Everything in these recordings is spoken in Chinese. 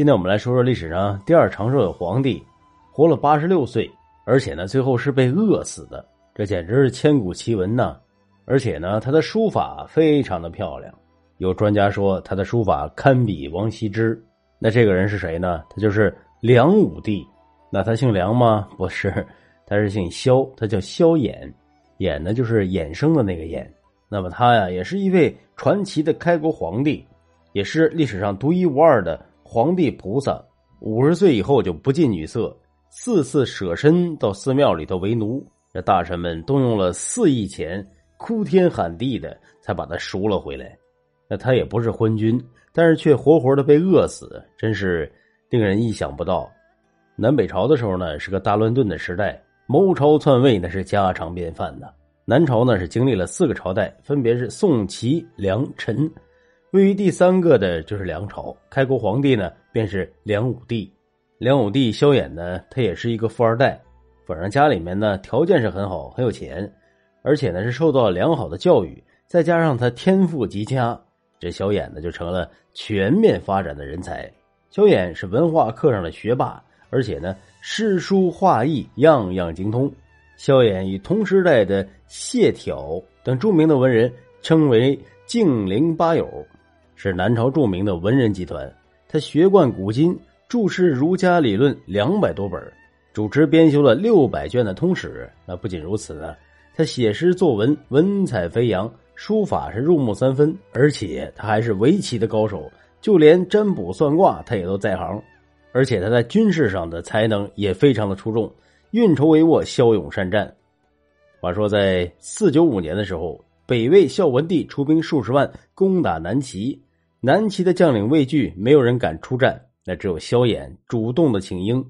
今天我们来说说历史上第二长寿的皇帝，活了八十六岁，而且呢，最后是被饿死的，这简直是千古奇闻呐！而且呢，他的书法非常的漂亮，有专家说他的书法堪比王羲之。那这个人是谁呢？他就是梁武帝。那他姓梁吗？不是，他是姓萧，他叫萧衍，衍呢就是衍生的那个衍。那么他呀，也是一位传奇的开国皇帝，也是历史上独一无二的。皇帝菩萨五十岁以后就不近女色，四次舍身到寺庙里头为奴。这大臣们动用了四亿钱，哭天喊地的才把他赎了回来。那他也不是昏君，但是却活活的被饿死，真是令人意想不到。南北朝的时候呢，是个大乱炖的时代，谋朝篡位那是家常便饭的。南朝呢是经历了四个朝代，分别是宋、齐、梁、陈。位于第三个的就是梁朝，开国皇帝呢便是梁武帝。梁武帝萧衍呢，他也是一个富二代，反正家里面呢条件是很好，很有钱，而且呢是受到良好的教育，再加上他天赋极佳，这萧衍呢就成了全面发展的人才。萧衍是文化课上的学霸，而且呢诗书画艺样样精通。萧衍与同时代的谢朓等著名的文人称为净灵八友。是南朝著名的文人集团，他学贯古今，注释儒家理论两百多本，主持编修了六百卷的通史。那不仅如此呢，他写诗作文，文采飞扬，书法是入木三分，而且他还是围棋的高手，就连占卜算卦他也都在行。而且他在军事上的才能也非常的出众，运筹帷幄，骁勇善战。话说在四九五年的时候，北魏孝文帝出兵数十万攻打南齐。南齐的将领畏惧，没有人敢出战，那只有萧衍主动的请缨。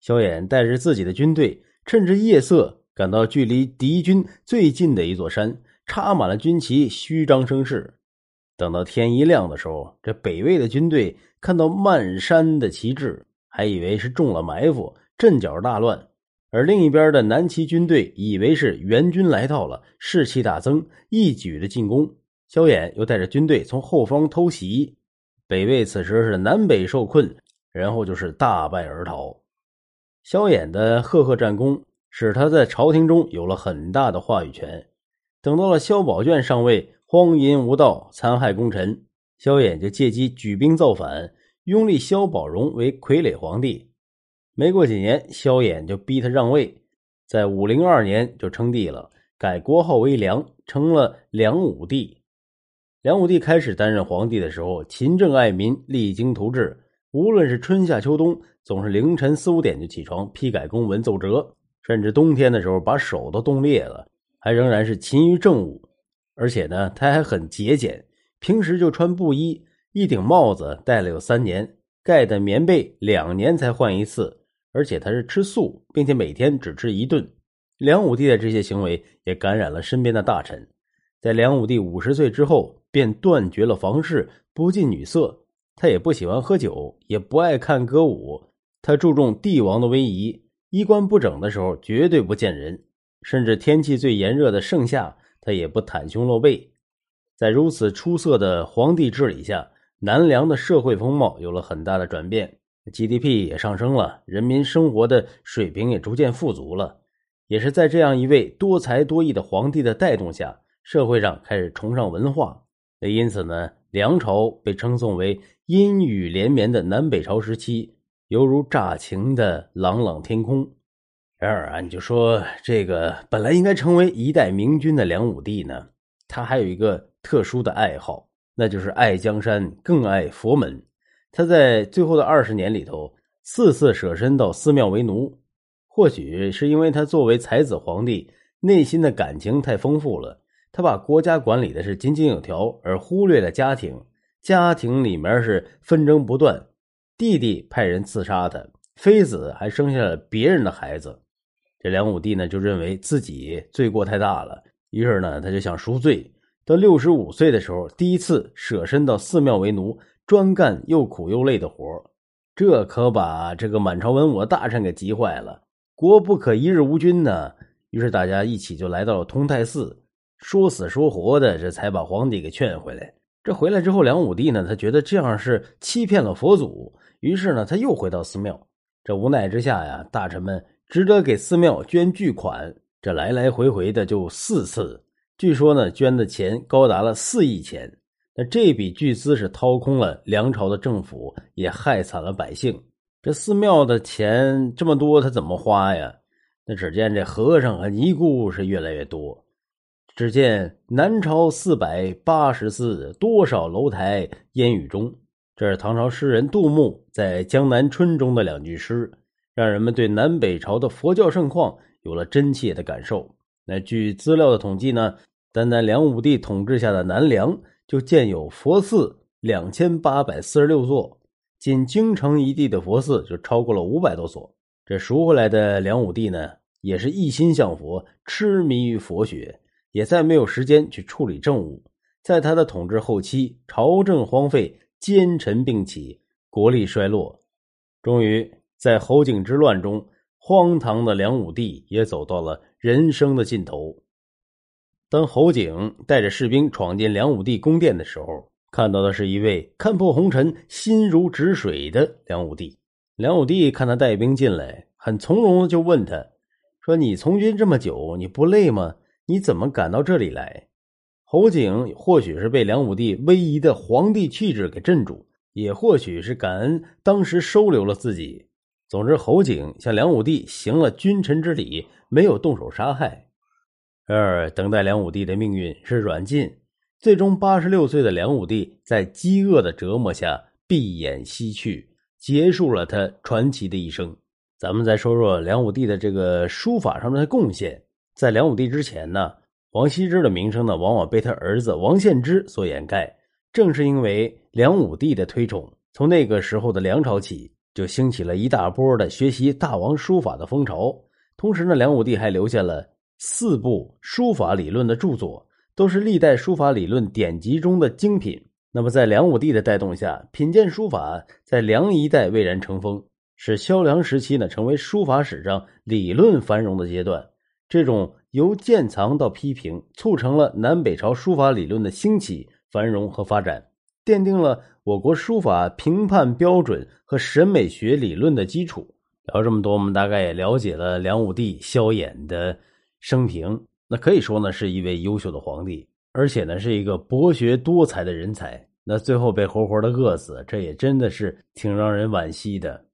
萧衍带着自己的军队，趁着夜色赶到距离敌军最近的一座山，插满了军旗，虚张声势。等到天一亮的时候，这北魏的军队看到漫山的旗帜，还以为是中了埋伏，阵脚大乱；而另一边的南齐军队以为是援军来到了，士气大增，一举的进攻。萧衍又带着军队从后方偷袭，北魏此时是南北受困，然后就是大败而逃。萧衍的赫赫战功使他在朝廷中有了很大的话语权。等到了萧宝卷上位，荒淫无道，残害功臣，萧衍就借机举兵造反，拥立萧宝荣为傀儡皇帝。没过几年，萧衍就逼他让位，在五零二年就称帝了，改国号为梁，称了梁武帝。梁武帝开始担任皇帝的时候，勤政爱民，励精图治。无论是春夏秋冬，总是凌晨四五点就起床批改公文奏折，甚至冬天的时候把手都冻裂了，还仍然是勤于政务。而且呢，他还很节俭，平时就穿布衣，一顶帽子戴了有三年，盖的棉被两年才换一次。而且他是吃素，并且每天只吃一顿。梁武帝的这些行为也感染了身边的大臣。在梁武帝五十岁之后，便断绝了房事，不近女色。他也不喜欢喝酒，也不爱看歌舞。他注重帝王的威仪，衣冠不整的时候绝对不见人。甚至天气最炎热的盛夏，他也不袒胸露背。在如此出色的皇帝治理下，南梁的社会风貌有了很大的转变，GDP 也上升了，人民生活的水平也逐渐富足了。也是在这样一位多才多艺的皇帝的带动下。社会上开始崇尚文化，那因此呢，梁朝被称颂为阴雨连绵的南北朝时期，犹如乍晴的朗朗天空。然而啊，你就说这个本来应该成为一代明君的梁武帝呢，他还有一个特殊的爱好，那就是爱江山，更爱佛门。他在最后的二十年里头，四次舍身到寺庙为奴。或许是因为他作为才子皇帝，内心的感情太丰富了。他把国家管理的是井井有条，而忽略了家庭。家庭里面是纷争不断，弟弟派人刺杀他，妃子还生下了别人的孩子。这梁武帝呢，就认为自己罪过太大了，于是呢，他就想赎罪。到六十五岁的时候，第一次舍身到寺庙为奴，专干又苦又累的活这可把这个满朝文武大臣给急坏了。国不可一日无君呢，于是大家一起就来到了通泰寺。说死说活的，这才把皇帝给劝回来。这回来之后，梁武帝呢，他觉得这样是欺骗了佛祖，于是呢，他又回到寺庙。这无奈之下呀，大臣们只得给寺庙捐巨款。这来来回回的就四次，据说呢，捐的钱高达了四亿钱。那这笔巨资是掏空了梁朝的政府，也害惨了百姓。这寺庙的钱这么多，他怎么花呀？那只见这和尚和尼姑是越来越多。只见南朝四百八十寺，多少楼台烟雨中。这是唐朝诗人杜牧在《江南春》中的两句诗，让人们对南北朝的佛教盛况有了真切的感受。那据资料的统计呢，单单梁武帝统治下的南梁就建有佛寺两千八百四十六座，仅京城一地的佛寺就超过了五百多所。这赎回来的梁武帝呢，也是一心向佛，痴迷于佛学。也再没有时间去处理政务，在他的统治后期，朝政荒废，奸臣并起，国力衰落。终于在侯景之乱中，荒唐的梁武帝也走到了人生的尽头。当侯景带着士兵闯进梁武帝宫殿的时候，看到的是一位看破红尘、心如止水的梁武帝。梁武帝看他带兵进来，很从容的就问他：“说你从军这么久，你不累吗？”你怎么赶到这里来？侯景或许是被梁武帝威仪的皇帝气质给镇住，也或许是感恩当时收留了自己。总之，侯景向梁武帝行了君臣之礼，没有动手杀害。而等待梁武帝的命运是软禁，最终八十六岁的梁武帝在饥饿的折磨下闭眼西去，结束了他传奇的一生。咱们再说说梁武帝的这个书法上的贡献。在梁武帝之前呢，王羲之的名声呢，往往被他儿子王献之所掩盖。正是因为梁武帝的推崇，从那个时候的梁朝起，就兴起了一大波的学习大王书法的风潮。同时呢，梁武帝还留下了四部书法理论的著作，都是历代书法理论典籍中的精品。那么，在梁武帝的带动下，品鉴书法在梁一代蔚然成风，使萧梁时期呢，成为书法史上理论繁荣的阶段。这种由鉴藏到批评，促成了南北朝书法理论的兴起、繁荣和发展，奠定了我国书法评判标准和审美学理论的基础。聊这么多，我们大概也了解了梁武帝萧衍的生平。那可以说呢，是一位优秀的皇帝，而且呢，是一个博学多才的人才。那最后被活活的饿死，这也真的是挺让人惋惜的。